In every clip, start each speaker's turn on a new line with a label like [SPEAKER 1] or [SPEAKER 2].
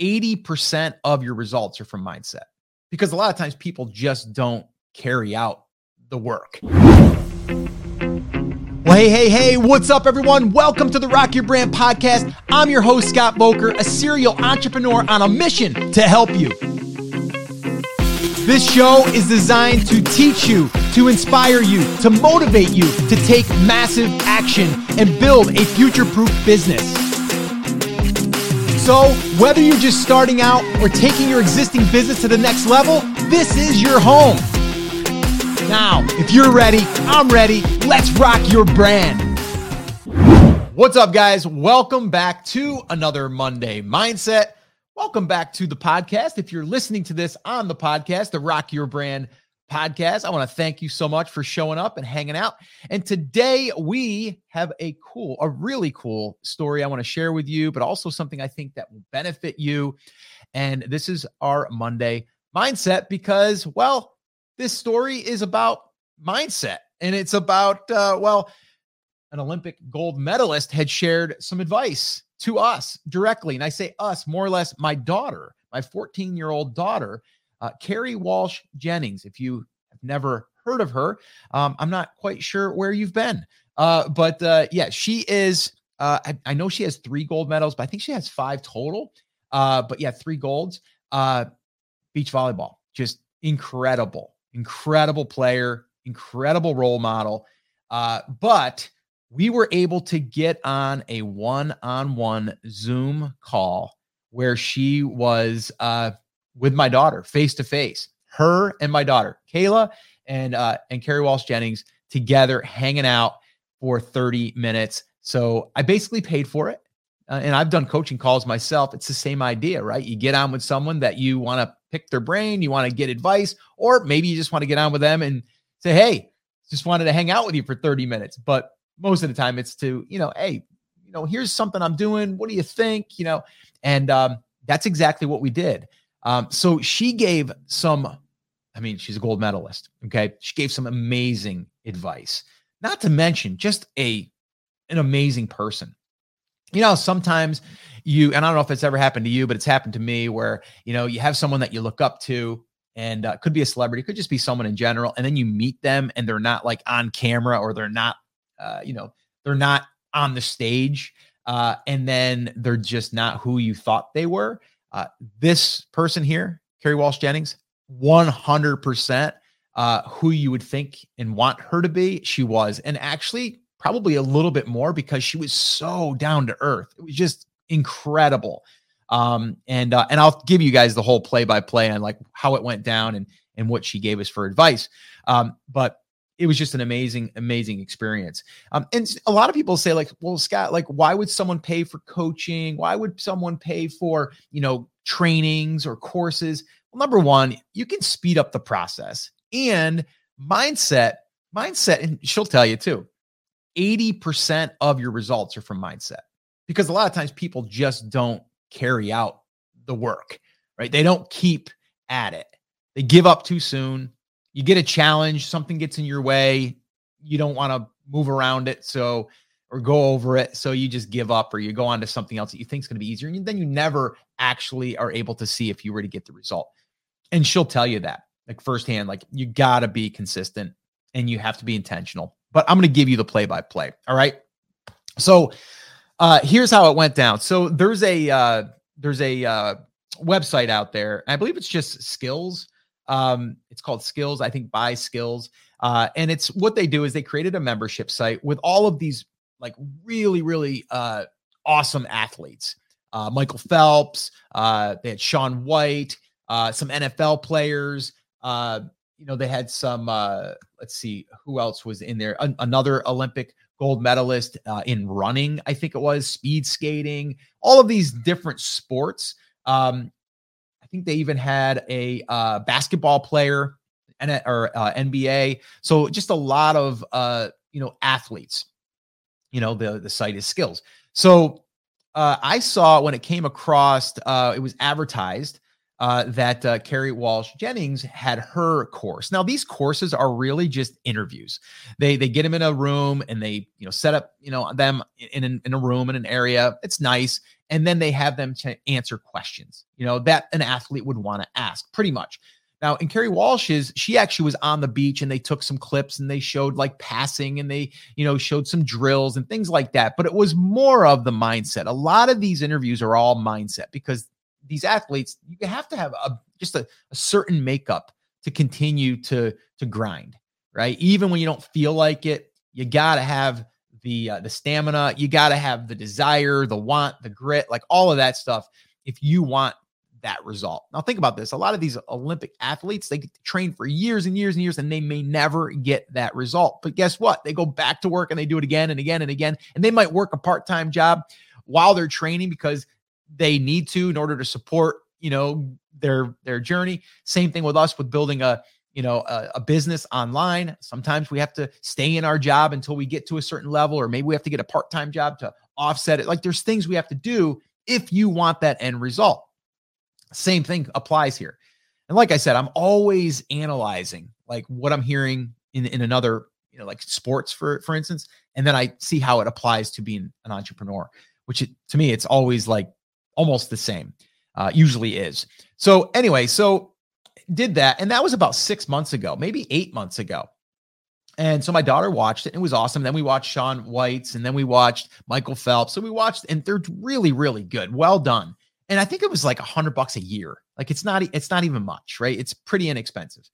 [SPEAKER 1] 80% of your results are from mindset because a lot of times people just don't carry out the work. Well, hey, hey, hey, what's up, everyone? Welcome to the Rock Your Brand podcast. I'm your host, Scott Boker, a serial entrepreneur on a mission to help you. This show is designed to teach you, to inspire you, to motivate you to take massive action and build a future proof business. So, whether you're just starting out or taking your existing business to the next level, this is your home. Now, if you're ready, I'm ready. Let's rock your brand. What's up, guys? Welcome back to another Monday Mindset. Welcome back to the podcast. If you're listening to this on the podcast, the Rock Your Brand podcast. I want to thank you so much for showing up and hanging out. And today we have a cool, a really cool story I want to share with you, but also something I think that will benefit you. And this is our Monday mindset because, well, this story is about mindset and it's about, uh, well, an Olympic gold medalist had shared some advice to us directly. And I say us, more or less, my daughter, my 14 year old daughter uh, Kerri Walsh Jennings, if you have never heard of her, um, I'm not quite sure where you've been. Uh, but uh, yeah, she is. Uh, I, I, know she has three gold medals, but I think she has five total. Uh, but yeah, three golds. Uh, beach volleyball, just incredible, incredible player, incredible role model. But we were able to get on a one-on-one Zoom call where she was uh, with my daughter face to face. Her and my daughter, Kayla and uh, and Kerri Walsh Jennings, together hanging out for 30 minutes. So I basically paid for it. Uh, and I've done coaching calls myself. It's the same idea, right? You get on with someone that you want to pick their brain, you want to get advice, or maybe you just want to get on with them and say, hey, just wanted to hang out with you for 30 minutes. But most of the time it's to, you know, hey, you know, here's something I'm doing. What do you think? You know, and um, that's exactly what we did. Um, so she gave some, I mean, she's a gold medalist. Okay. She gave some amazing advice, not to mention just a, an amazing person. You know, sometimes you, and I don't know if it's ever happened to you, but it's happened to me where, you know, you have someone that you look up to and uh, could be a celebrity, could just be someone in general. And then you meet them and they're not like on camera or they're not, uh, you know, they're not on the stage. Uh, and then they're just not who you thought they were. Uh, this person here, Kerri Walsh Jennings, 100% uh, who you would think and want her to be. She was, and actually, probably a little bit more because she was so down to earth. It was just incredible. Um, and uh, and I'll give you guys the whole play by play on like how it went down and and what she gave us for advice. Um, but it was just an amazing, amazing experience. Um, and a lot of people say, like, well, Scott, like, why would someone pay for coaching? Why would someone pay for, you know, trainings or courses? Well, number one, you can speed up the process and mindset, mindset, and she'll tell you too, 80% of your results are from mindset because a lot of times people just don't carry out the work, right? They don't keep at it. They give up too soon you get a challenge, something gets in your way, you don't want to move around it. So, or go over it. So you just give up or you go on to something else that you think is going to be easier. And then you never actually are able to see if you were to get the result. And she'll tell you that like firsthand, like you got to be consistent and you have to be intentional. But I'm going to give you the play by play. All right. So uh here's how it went down. So there's a uh there's a uh website out there. I believe it's just skills um, it's called Skills, I think by Skills. Uh, and it's what they do is they created a membership site with all of these like really, really uh, awesome athletes. Uh, Michael Phelps, uh, they had Shaun White, uh, some NFL players. Uh, you know, they had some, uh, let's see, who else was in there? An- another Olympic gold medalist uh, in running, I think it was, speed skating, all of these different sports. Um, think they even had a uh, basketball player and or uh, NBA. So just a lot of uh, you know athletes. You know the the site is skills. So uh, I saw when it came across, uh, it was advertised uh, that uh, Kerri Walsh Jennings had her course. Now these courses are really just interviews. They they get them in a room and they you know set up you know them in in, in a room in an area. It's nice, and then they have them to answer questions. You know that an athlete would want to ask, pretty much. Now, in Kerri Walsh's, she actually was on the beach and they took some clips and they showed like passing and they, you know, showed some drills and things like that. But it was more of the mindset. A lot of these interviews are all mindset because these athletes, you have to have a just a, a certain makeup to continue to to grind, right? Even when you don't feel like it, you got to have the uh, the stamina, you got to have the desire, the want, the grit, like all of that stuff if you want that result. Now think about this. A lot of these Olympic athletes, they train for years and years and years and they may never get that result. But guess what? They go back to work and they do it again and again and again and they might work a part-time job while they're training because they need to in order to support you know their their journey. Same thing with us with building a you know a, a, business online. Sometimes we have to stay in our job until we get to a certain level or maybe we have to get a part-time job to offset it. Like there's things we have to do if you want that end result. Same thing applies here. And like i said i'm always analyzing like what i'm hearing in in another you know like sports for for instance and then i see how it applies to being an entrepreneur which it, to me it's always like almost the same. Uh, usually is. So anyway, so did that, and that was about six months ago, maybe eight months ago. And so my daughter watched it. And it was awesome. Then we watched Shaun White's, and then we watched Michael Phelps. So we watched, and they're really, really good. Well done. And I think it was like a hundred bucks a year. Like it's not, it's not even much, right? It's pretty inexpensive.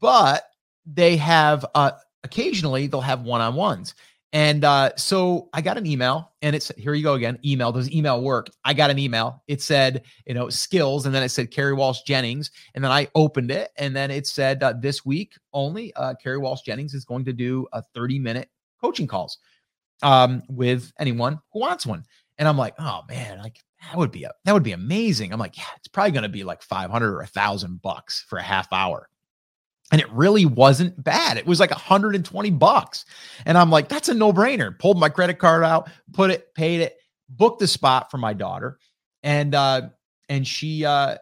[SPEAKER 1] But they have uh occasionally they'll have one-on-ones. And uh, so I got an email, and it's here you go again. Email does email work? I got an email. It said, you know, skills, and then it said Kerri Walsh Jennings, and then I opened it, and then it said uh, this week only. Uh, Walsh Jennings is going to do a 30 minute coaching calls um, with anyone who wants one. And I'm like, oh man, like that would be a that would be amazing. I'm like, yeah, it's probably going to be like 500 or a thousand bucks for a half hour. And it really wasn't bad. It was like 120 bucks. And I'm like, that's a no brainer. Pulled my credit card out, put it, paid it, booked the spot for my daughter. And, uh, and she, uh,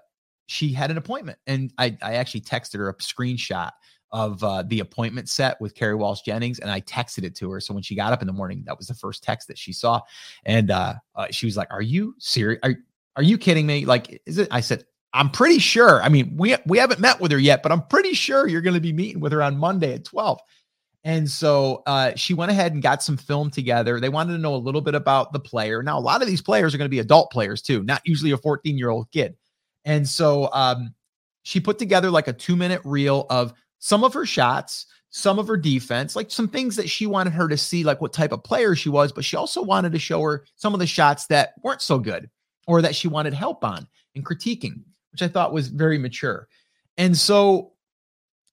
[SPEAKER 1] she had an appointment and I, I actually texted her a screenshot of uh, the appointment set with Kerri Walsh Jennings, and I texted it to her. So when she got up in the morning, that was the first text that she saw, and uh, uh, she was like, "Are you serious? Are are you kidding me? Like, is it?" I said, I'm pretty sure. I mean, we we haven't met with her yet, but I'm pretty sure you're going to be meeting with her on Monday at 12. And so uh, she went ahead and got some film together. They wanted to know a little bit about the player. Now, a lot of these players are going to be adult players too, not usually a 14 year old kid. And so um, she put together like a two minute reel of some of her shots, some of her defense, like some things that she wanted her to see, like what type of player she was. But she also wanted to show her some of the shots that weren't so good or that she wanted help on and critiquing which I thought was very mature. And so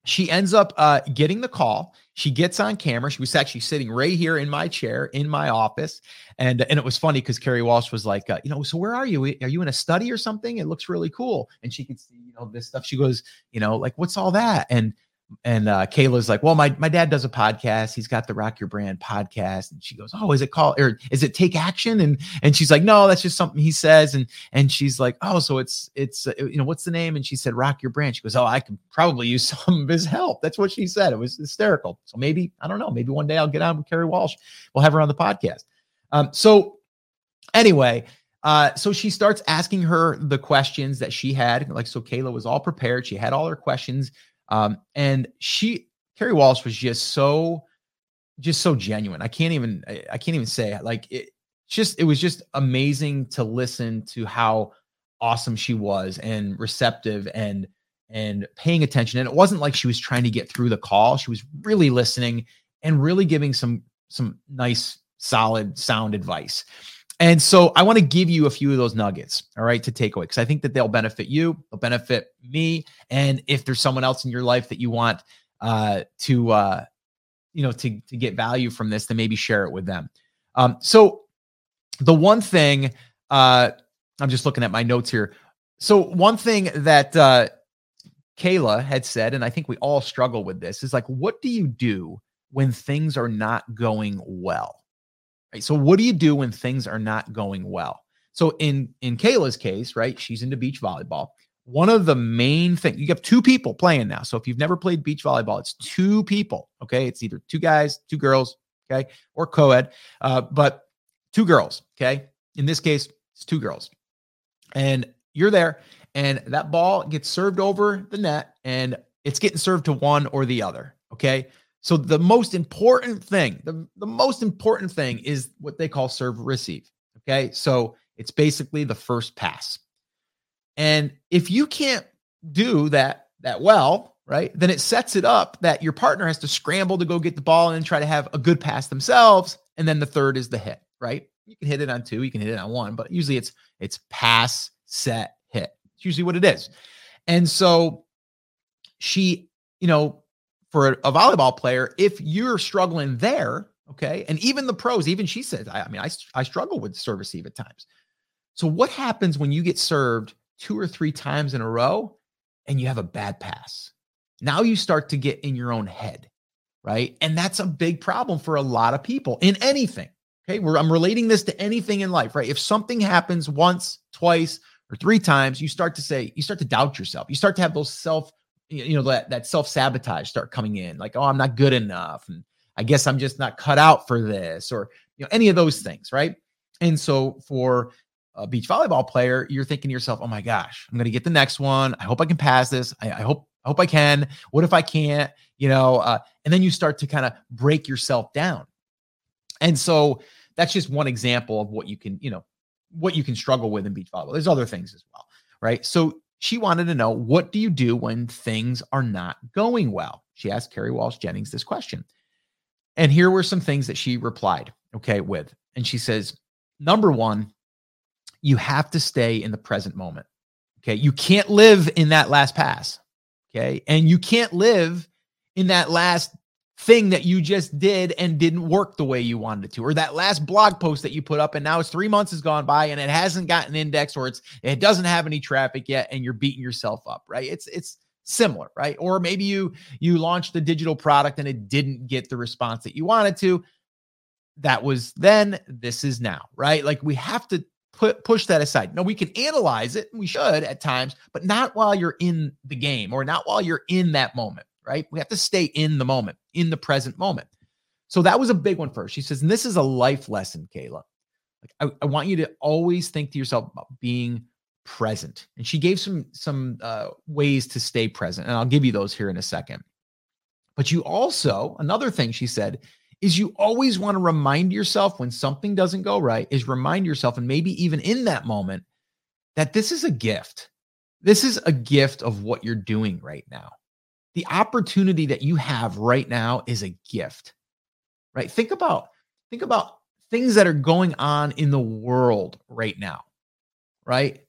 [SPEAKER 1] she ends up uh, getting the call. She gets on camera. She was actually sitting right here in my chair in my office, and and it was funny because Kerri Walsh was like, uh, you know, so where are you? Are you in a study or something? It looks really cool. And she could see, you know, this stuff. She goes, you know, like what's all that? And and uh, Kayla's like, well, my my dad does a podcast. He's got the Rock Your Brand podcast, and she goes, oh, is it called or is it Take Action? And and she's like, no, that's just something he says. And and she's like, oh, so it's it's uh, you know what's the name? And she said Rock Your Brand. She goes, oh, I could probably use some of his help. That's what she said. It was hysterical. So maybe I don't know. Maybe one day I'll get on with Kerri Walsh. We'll have her on the podcast. Um, so anyway. Uh, so she starts asking her the questions that she had. Like, so Kayla was all prepared. She had all her questions um, and she, Kerri Walsh was just so, just so genuine. I can't even, I can't even say like it. Just it was just amazing to listen to how awesome she was and receptive and and paying attention. And it wasn't like she was trying to get through the call. She was really listening and really giving some some nice, solid sound advice. And so I want to give you a few of those nuggets, all right, to take away because I think that they'll benefit you, they'll benefit me, and if there's someone else in your life that you want uh, to, uh, you know, to to get value from this, then maybe share it with them. Um, so the one thing uh, I'm just looking at my notes here. So one thing that uh, Kayla had said, and I think we all struggle with this, is like, what do you do when things are not going well? Right. So what do you do when things are not going well? So in in Kayla's case, right, she's into beach volleyball. one of the main things you have two people playing now. So if you've never played beach volleyball, it's two people. Okay. It's either two guys, two girls, okay, or co ed, uh, but two girls. Okay. In this case, it's two girls. And you're there, and that ball gets served over the net, and it's getting served to one or the other. Okay. So the most important thing, the, the most important thing is what they call serve receive. Okay. So it's basically the first pass. And if you can't do that that well, right, then it sets it up that your partner has to scramble to go get the ball and try to have a good pass themselves. And then the third is the hit, right? You can hit it on two, you can hit it on one, but usually it's it's pass, set, hit. It's usually what it is. And so she, you know, for a, volleyball player, if you're struggling there, okay, and even the pros, even she says, I, I mean, I, I struggle with serve receive at times. So what happens when you get served two or three times in a row and you have a bad pass? Now you start to get in your own head, right? And that's a big problem for a lot of people in anything. Okay. I'm relating this to anything in life, right? If something happens once, twice, or three times, you start to say, you start to doubt yourself. You start to have those self, you know, that, that self sabotage start coming in like, oh, I'm not good enough. And I guess I'm just not cut out for this or, you know, any of those things. Right. And so for a beach volleyball player, you're thinking to yourself, oh my gosh, I'm going to get the next one. I hope I can pass this. I, I hope, I hope I can. What if I can't? You know, uh, and then you start to kind of break yourself down. And so that's just one example of what you can, you know, what you can struggle with in beach volleyball. There's other things as well, right? So she wanted to know what do you do when things are not going well? She asked Kerri Walsh Jennings this question. And here were some things that she replied, okay, with. And she says, number one, you have to stay in the present moment. Okay. You can't live in that last pass. Okay. And you can't live in that last thing that you just did and didn't work the way you wanted it to, or that last blog post that you put up and now it's three months has gone by and it hasn't gotten indexed or it's it doesn't have any traffic yet and you're beating yourself up, right? It's it's similar, right? Or maybe you you launched a digital product and it didn't get the response that you wanted to. That was then, this is now, right? Like we have to put push that aside. No, we can analyze it, we should at times, but not while you're in the game or not while you're in that moment right? We have to stay in the moment, in the present moment. So that was a big one for her. She says, and this is a life lesson, Kayla. Like I, I want you to always think to yourself about being present. And she gave some some uh, ways to stay present, and I'll give you those here in a second. But you also another thing she said is you always want to remind yourself when something doesn't go right is remind yourself and maybe even in that moment that this is a gift. This is a gift of what you're doing right now the opportunity that you have right now is a gift right? Think about think about things that are going on in the world right now right?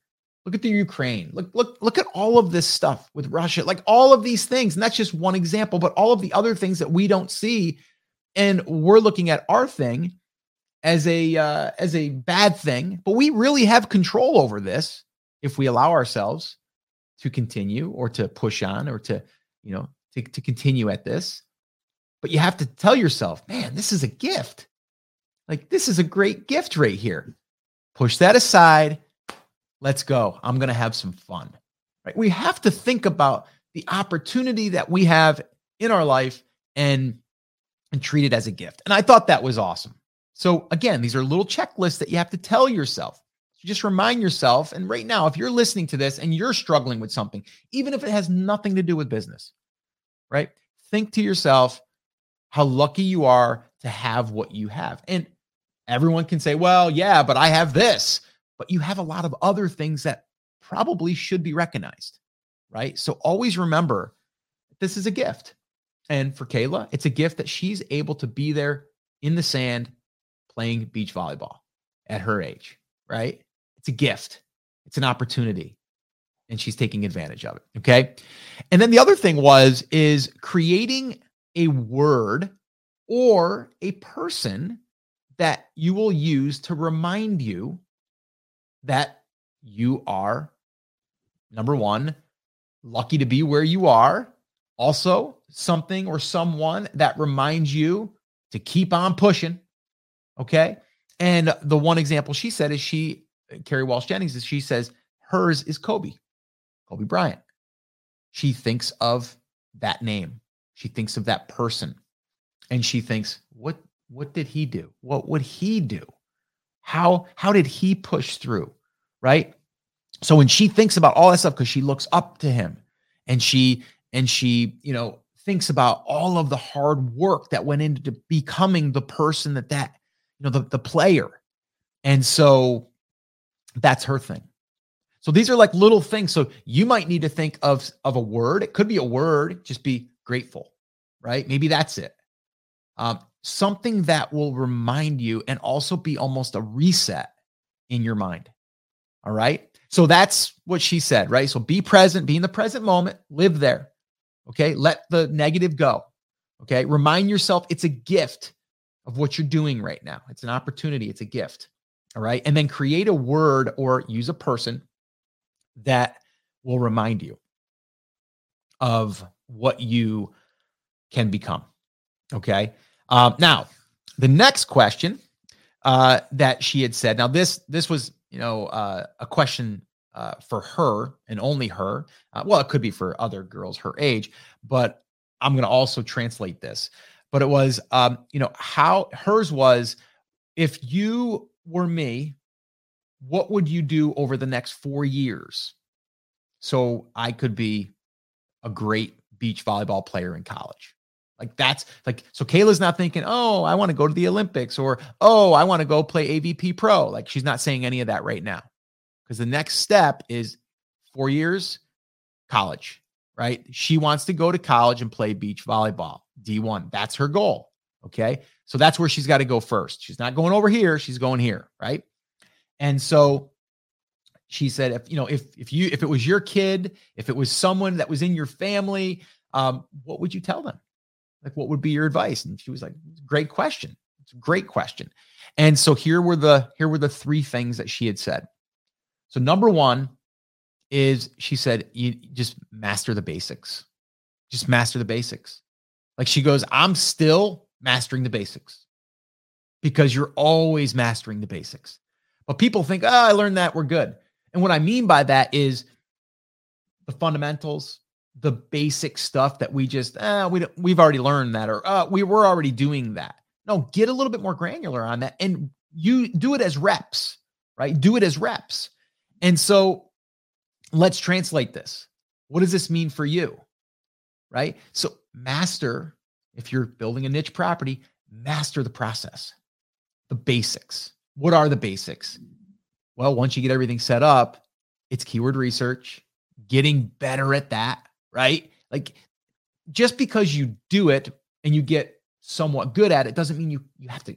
[SPEAKER 1] Look at the ukraine look look look at all of this stuff with russia like all of these things and that's just one example but all of the other things that we don't see and we're looking at our thing as a uh, as a bad thing but we really have control over this if we allow ourselves to continue or to push on or to you know, to, to continue at this. But you have to tell yourself, man, this is a gift. Like, this is a great gift right here. Push that aside. Let's go. I'm going to have some fun. Right? We have to think about the opportunity that we have in our life and and treat it as a gift. And I thought that was awesome. So again, these are little checklists that you have to tell yourself. So just remind yourself. And right now, if you're listening to this and you're struggling with something, even if it has nothing to do with business, right? Think to yourself how lucky you are to have what you have. And everyone can say, well, yeah, but I have this. But you have a lot of other things that probably should be recognized, right? So always remember this is a gift. And for Kayla, it's a gift that she's able to be there in the sand playing beach volleyball at her age, right? It's a gift, it's an opportunity and she's taking advantage of it. Okay. And then the other thing was is creating a word or a person that you will use to remind you that you are number one, lucky to be where you are. Also, something or someone that reminds you to keep on pushing. Okay. And the one example she said is she, Kerri Walsh Jennings, is she says hers is Kobe. Kobe Bryant. She thinks of that name. She thinks of that person. And she thinks, what what did he do? What would he do? How how did he push through? Right? So when she thinks about all that stuff because she looks up to him and she and she, you know, thinks about all of the hard work that went into becoming the person that that, you know, the the player. And so that's her thing. So these are like little things. So you might need to think of of a word. It could be a word, just be grateful, right? Maybe that's it. Um, something that will remind you and also be almost a reset in your mind. All right. So that's what she said, right? So be present, be in the present moment, live there. Okay. Let the negative go. Okay. Remind yourself it's a gift of what you're doing right now. It's an opportunity, it's a gift. All right. And then create a word or use a person that will remind you of what you can become. Okay. Um, now, the next question uh, that she had said. Now, this this was you know uh, a question uh, for her and only her. Uh, well, it could be for other girls her age, but I'm going to also translate this. But it was, um, you know, how hers was. If you were me, what would you do over the next four years? So I could be a great beach volleyball player in college. Like that's like so Kayla's not thinking, "Oh, I want to go to the Olympics" or "Oh, I want to go play AVP Pro." Like she's not saying any of that right now. Cuz the next step is 4 years college, right? She wants to go to college and play beach volleyball, D1. That's her goal, okay? So that's where she's got to go first. She's not going over here, she's going here, right? And so she said if you know if if you if it was your kid, if it was someone that was in your family, um, what would you tell them? Like, what would be your advice? And she was like, great question. It's a great question. And so here were the here were the three things that she had said. So number one is she said, you just master the basics. Just master the basics. Like she goes, I'm still mastering the basics because you're always mastering the basics. But people think, oh, I learned that, we're good. And what I mean by that is the fundamentals, the basic stuff that we just uh, we we've already learned that or uh, we were already doing that. No, get a little bit more granular on that and you do it as reps, right? Do it as reps. And so let's translate this. What does this mean for you? Right? So master if you're building a niche property, master the process. The basics. What are the basics? Well, once you get everything set up, it's keyword research, getting better at that right? Like just because you do it and you get somewhat good at it doesn't mean you you have to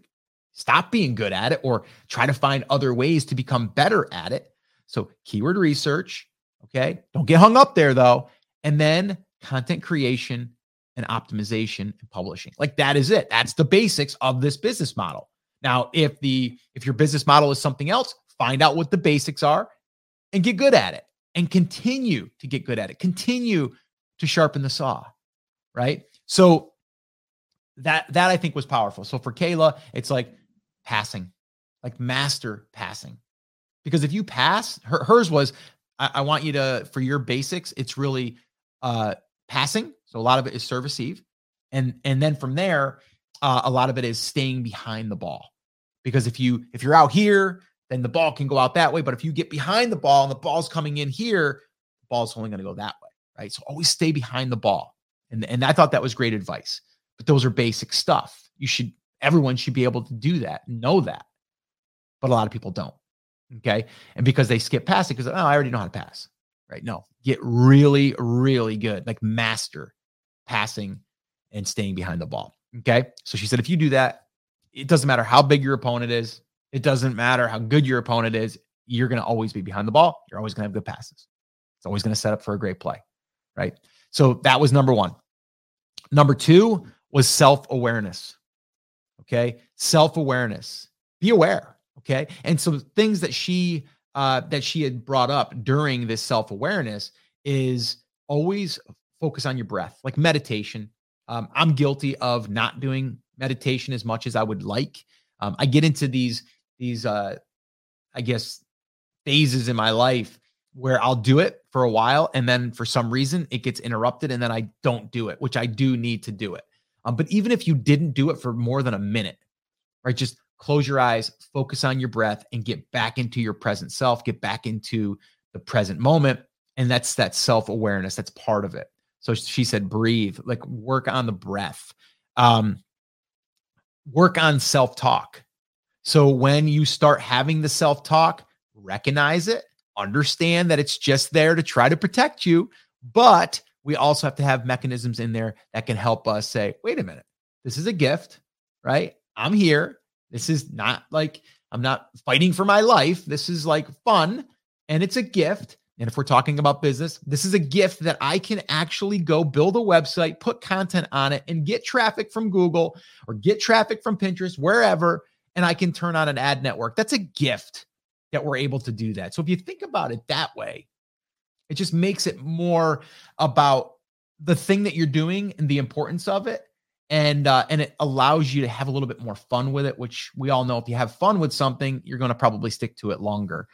[SPEAKER 1] stop being good at it or try to find other ways to become better at it. So keyword research, okay? Don't get hung up there though. And then content creation and optimization and publishing. Like that is it. That's the basics of this business model. Now, if the if your business model is something else, find out what the basics are and get good at it and continue to get good at it. Continue to sharpen the saw, right? So that that I think was powerful. So for Kayla, it's like passing, like master passing. Because if you pass, her, hers was, I, I want you to, for your basics, it's really uh passing. So a lot of it is serve receive. And and then from there, uh, a lot of it is staying behind the ball. Because if you if you're out here then the ball can go out that way. But if you get behind the ball and the ball's coming in here, the ball's only going to go that way, right? So always stay behind the ball. And, and I thought that was great advice. But those are basic stuff. You should, everyone should be able to do that, know that. But a lot of people don't. Okay. And because they skip past it, because, oh, I already know how to pass, right? No, get really, really good, like master passing and staying behind the ball. Okay. So she said, if you do that, it doesn't matter how big your opponent is, it doesn't matter how good your opponent is. You're going to always be behind the ball. You're always going to have good passes. It's always going to set up for a great play. Right. So that was number one. Number two was self awareness. Okay. Self awareness. Be aware. Okay. And so things that she, uh, that she had brought up during this self awareness is always focus on your breath, like meditation. Um, I'm guilty of not doing meditation as much as I would like. Um, I get into these these uh I guess phases in my life where I'll do it for a while and then for some reason it gets interrupted and then I don't do it, which I do need to do it. Um, but even if you didn't do it for more than a minute, right, just close your eyes, focus on your breath, and get back into your present self, get back into the present moment. And that's that self awareness. That's part of it. So she said, breathe, like work on the breath, um, work on self talk. So when you start having the self talk, recognize it, understand that it's just there to try to protect you. But we also have to have mechanisms in there that can help us say, wait a minute, this is a gift, right? I'm here. This is not like I'm not fighting for my life. This is like fun and it's a gift. And if we're talking about business, this is a gift that I can actually go build a website, put content on it, and get traffic from Google or get traffic from Pinterest, wherever, and I can turn on an ad network. That's a gift that we're able to do that. So if you think about it that way, it just makes it more about the thing that you're doing and the importance of it. And uh, and it allows you to have a little bit more fun with it, which we all know if you have fun with something, you're going to probably stick to it longer.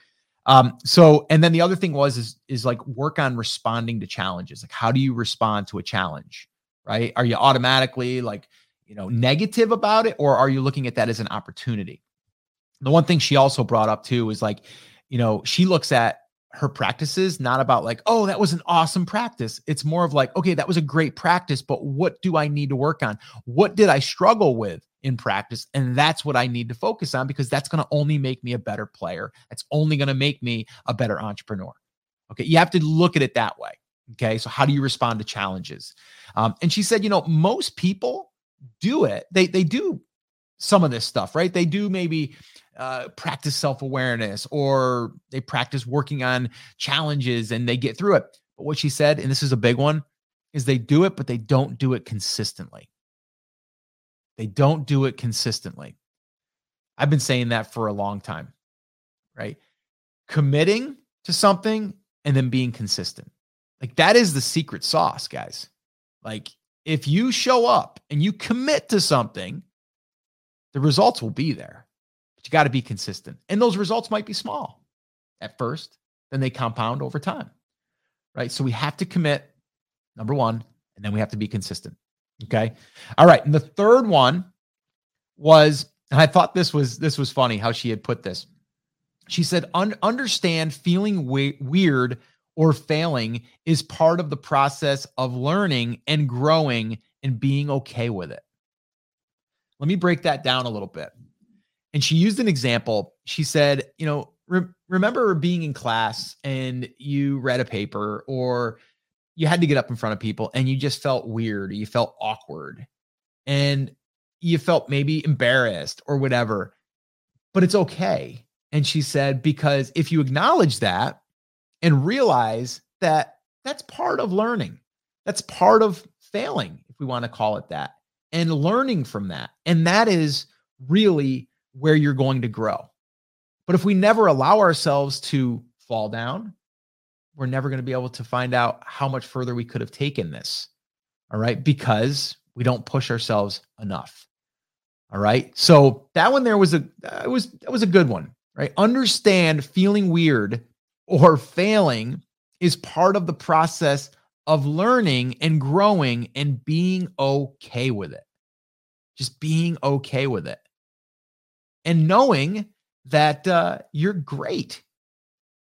[SPEAKER 1] Um, so and then the other thing was is is like work on responding to challenges. Like how do you respond to a challenge? Right? Are you automatically like you know negative about it, or are you looking at that as an opportunity? The one thing she also brought up too is like, you know, she looks at her practices not about like, oh, that was an awesome practice. It's more of like, okay, that was a great practice, but what do I need to work on? What did I struggle with in practice? And that's what I need to focus on because that's going to only make me a better player. That's only going to make me a better entrepreneur. Okay. You have to look at it that way. Okay. So, how do you respond to challenges? Um, and she said, you know, most people do it. They, they do some of this stuff, right? They do maybe uh, practice self awareness or they practice working on challenges and they get through it. But what she said, and this is a big one, is they do it, but they don't do it consistently. They don't do it consistently. I've been saying that for a long time, right? Committing to something and then being consistent. Like that is the secret sauce, guys. Like if you show up and you commit to something, the results will be there you got to be consistent. And those results might be small at first, then they compound over time. Right. So we have to commit, number one, and then we have to be consistent. Okay. All right. And the third one was, and I thought this was this was funny how she had put this. She said, Un- understand feeling we- weird or failing is part of the process of learning and growing and being okay with it. Let me break that down a little bit. And she used an example. She said, you know, re- remember being in class and you read a paper or you had to get up in front of people and you just felt weird, you felt awkward, and you felt maybe embarrassed or whatever. But it's okay. And she said, because if you acknowledge that and realize that that's part of learning, that's part of failing, if we want to call it that, and learning from that. And that is really where you're going to grow. But if we never allow ourselves to fall down, we're never going to be able to find out how much further we could have taken this. All right. Because we don't push ourselves enough. All right. So that one there was a it was that was a good one, right? Understand feeling weird or failing is part of the process of learning and growing and being okay with it. Just being okay with it and knowing that uh, you're great.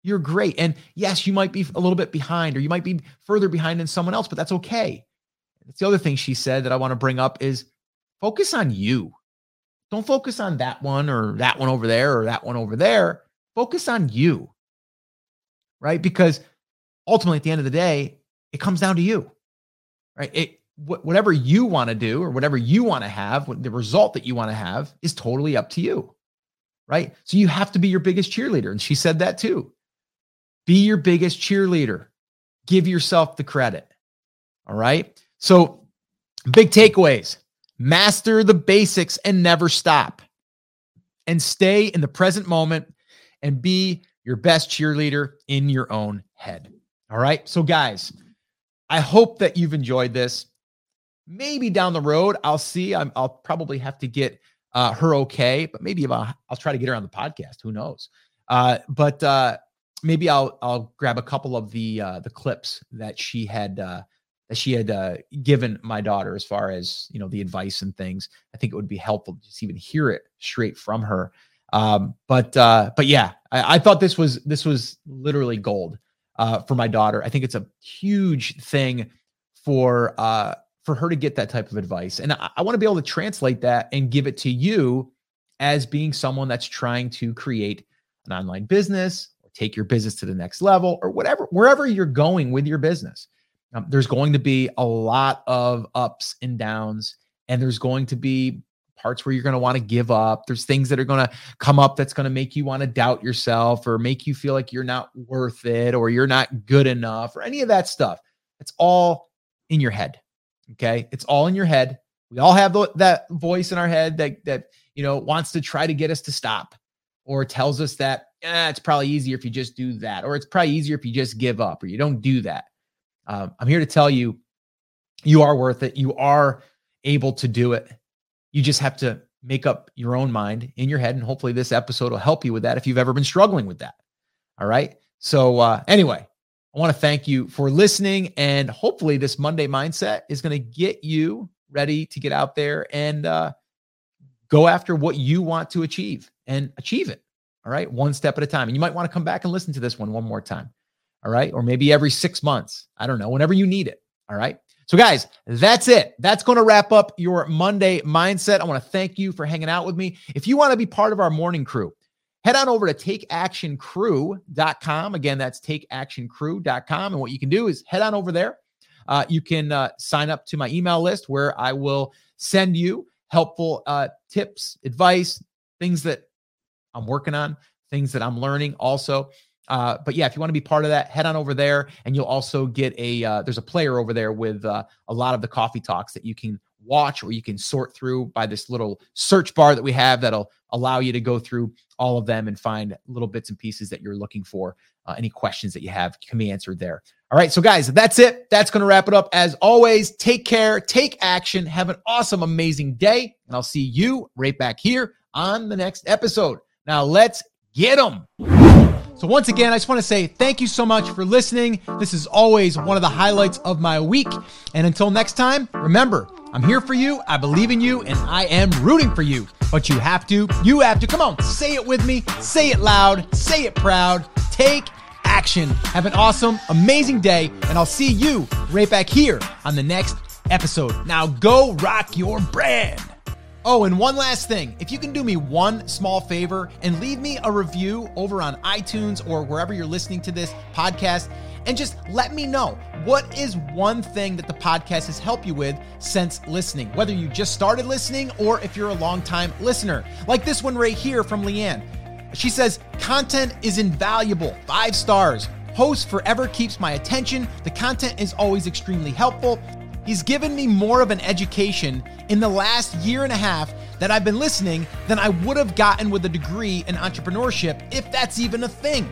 [SPEAKER 1] You're great. And yes, you might be a little bit behind or you might be further behind than someone else, but that's okay. That's the other thing she said that I want to bring up is focus on you. Don't focus on that one or that one over there or that one over there. Focus on you. Right? Because ultimately at the end of the day, it comes down to you. Right? It whatever you want to do or whatever you want to have, the result that you want to have is totally up to you right? So you have to be your biggest cheerleader. And she said that too. Be your biggest cheerleader. Give yourself the credit. All right. So, big takeaways master the basics and never stop, and stay in the present moment and be your best cheerleader in your own head. All right. So, guys, I hope that you've enjoyed this. Maybe down the road, I'll see. i will probably have to get uh, her okay, but maybe I'll, I'll try to get her on the podcast. Who knows? Uh, but uh, maybe I'll I'll grab a couple of the uh, the clips that she had uh, that she had uh, given my daughter as far as you know the advice and things. I think it would be helpful to just even hear it straight from her. Um, but uh, but yeah, I, I thought this was this was literally gold uh, for my daughter. I think it's a huge thing for uh, for her to get that type of advice, and I, I want to be able to translate that and give it to you as being someone that's trying to create an online business or take your business to the next level or whatever wherever you're going with your business. Um, there's going to be a lot of ups and downs, and there's going to be parts where you're going to want to give up. There's things that are going to come up that's going to make you want to doubt yourself or make you feel like you're not worth it or you're not good enough or any of that stuff. It's all in your head. Okay. It's all in your head. We all have the, that voice in our head that, that, you know, wants to try to get us to stop or tells us that eh, it's probably easier if you just do that, or it's probably easier if you just give up or you don't do that. Um, I'm here to tell you, you are worth it. You are able to do it. You just have to make up your own mind in your head. And hopefully, this episode will help you with that if you've ever been struggling with that. All right. So, uh, anyway, I want to thank you for listening. And hopefully, this Monday mindset is going to get you ready to get out there and uh, go after what you want to achieve and achieve it. All right. One step at a time. And you might want to come back and listen to this one one more time. All right. Or maybe every six months. I don't know, whenever you need it. All right. So, guys, that's it. That's going to wrap up your Monday mindset. I want to thank you for hanging out with me. If you want to be part of our morning crew, head on over to takeactioncrew.com. Again, that's takeactioncrew.com. And what you can do is head on over there. Uh, you can uh, sign up to my email list where I will send you helpful uh, tips, advice, things that I'm working on, things that I'm learning also. Uh, but yeah, if you want to be part of that, head on over there, and you'll also get a. Uh, there's a player over there with uh, a lot of the coffee talks that you can watch, or you can sort through by this little search bar that we have that'll allow you to go through all of them and find little bits and pieces that you're looking for. Uh, any questions that you have can be answered there. All right, so guys, that's it. That's going to wrap it up. As always, take care, take action, have an awesome, amazing day, and I'll see you right back here on the next episode. Now let's get them. So, once again, I just want to say thank you so much for listening. This is always one of the highlights of my week. And until next time, remember, I'm here for you, I believe in you, and I am rooting for you. But you have to, you have to, come on, say it with me, say it loud, say it proud, take action. Have an awesome, amazing day, and I'll see you right back here on the next episode. Now, go rock your brand. Oh, and one last thing. If you can do me one small favor and leave me a review over on iTunes or wherever you're listening to this podcast, and just let me know what is one thing that the podcast has helped you with since listening, whether you just started listening or if you're a long-time listener. Like this one right here from Leanne. She says, content is invaluable, five stars. Host forever keeps my attention. The content is always extremely helpful. He's given me more of an education in the last year and a half that I've been listening than I would have gotten with a degree in entrepreneurship, if that's even a thing.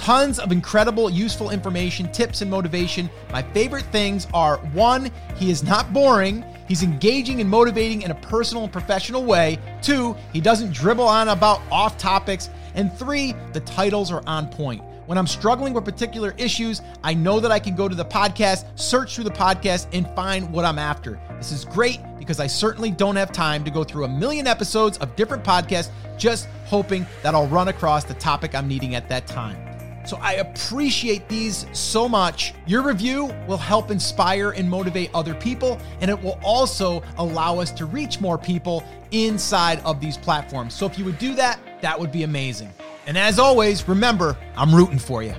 [SPEAKER 1] Tons of incredible, useful information, tips, and motivation. My favorite things are one, he is not boring. He's engaging and motivating in a personal and professional way. Two, he doesn't dribble on about off topics. And three, the titles are on point. When I'm struggling with particular issues, I know that I can go to the podcast, search through the podcast, and find what I'm after. This is great because I certainly don't have time to go through a million episodes of different podcasts just hoping that I'll run across the topic I'm needing at that time. So I appreciate these so much. Your review will help inspire and motivate other people, and it will also allow us to reach more people inside of these platforms. So if you would do that, that would be amazing. And as always, remember, I'm rooting for you.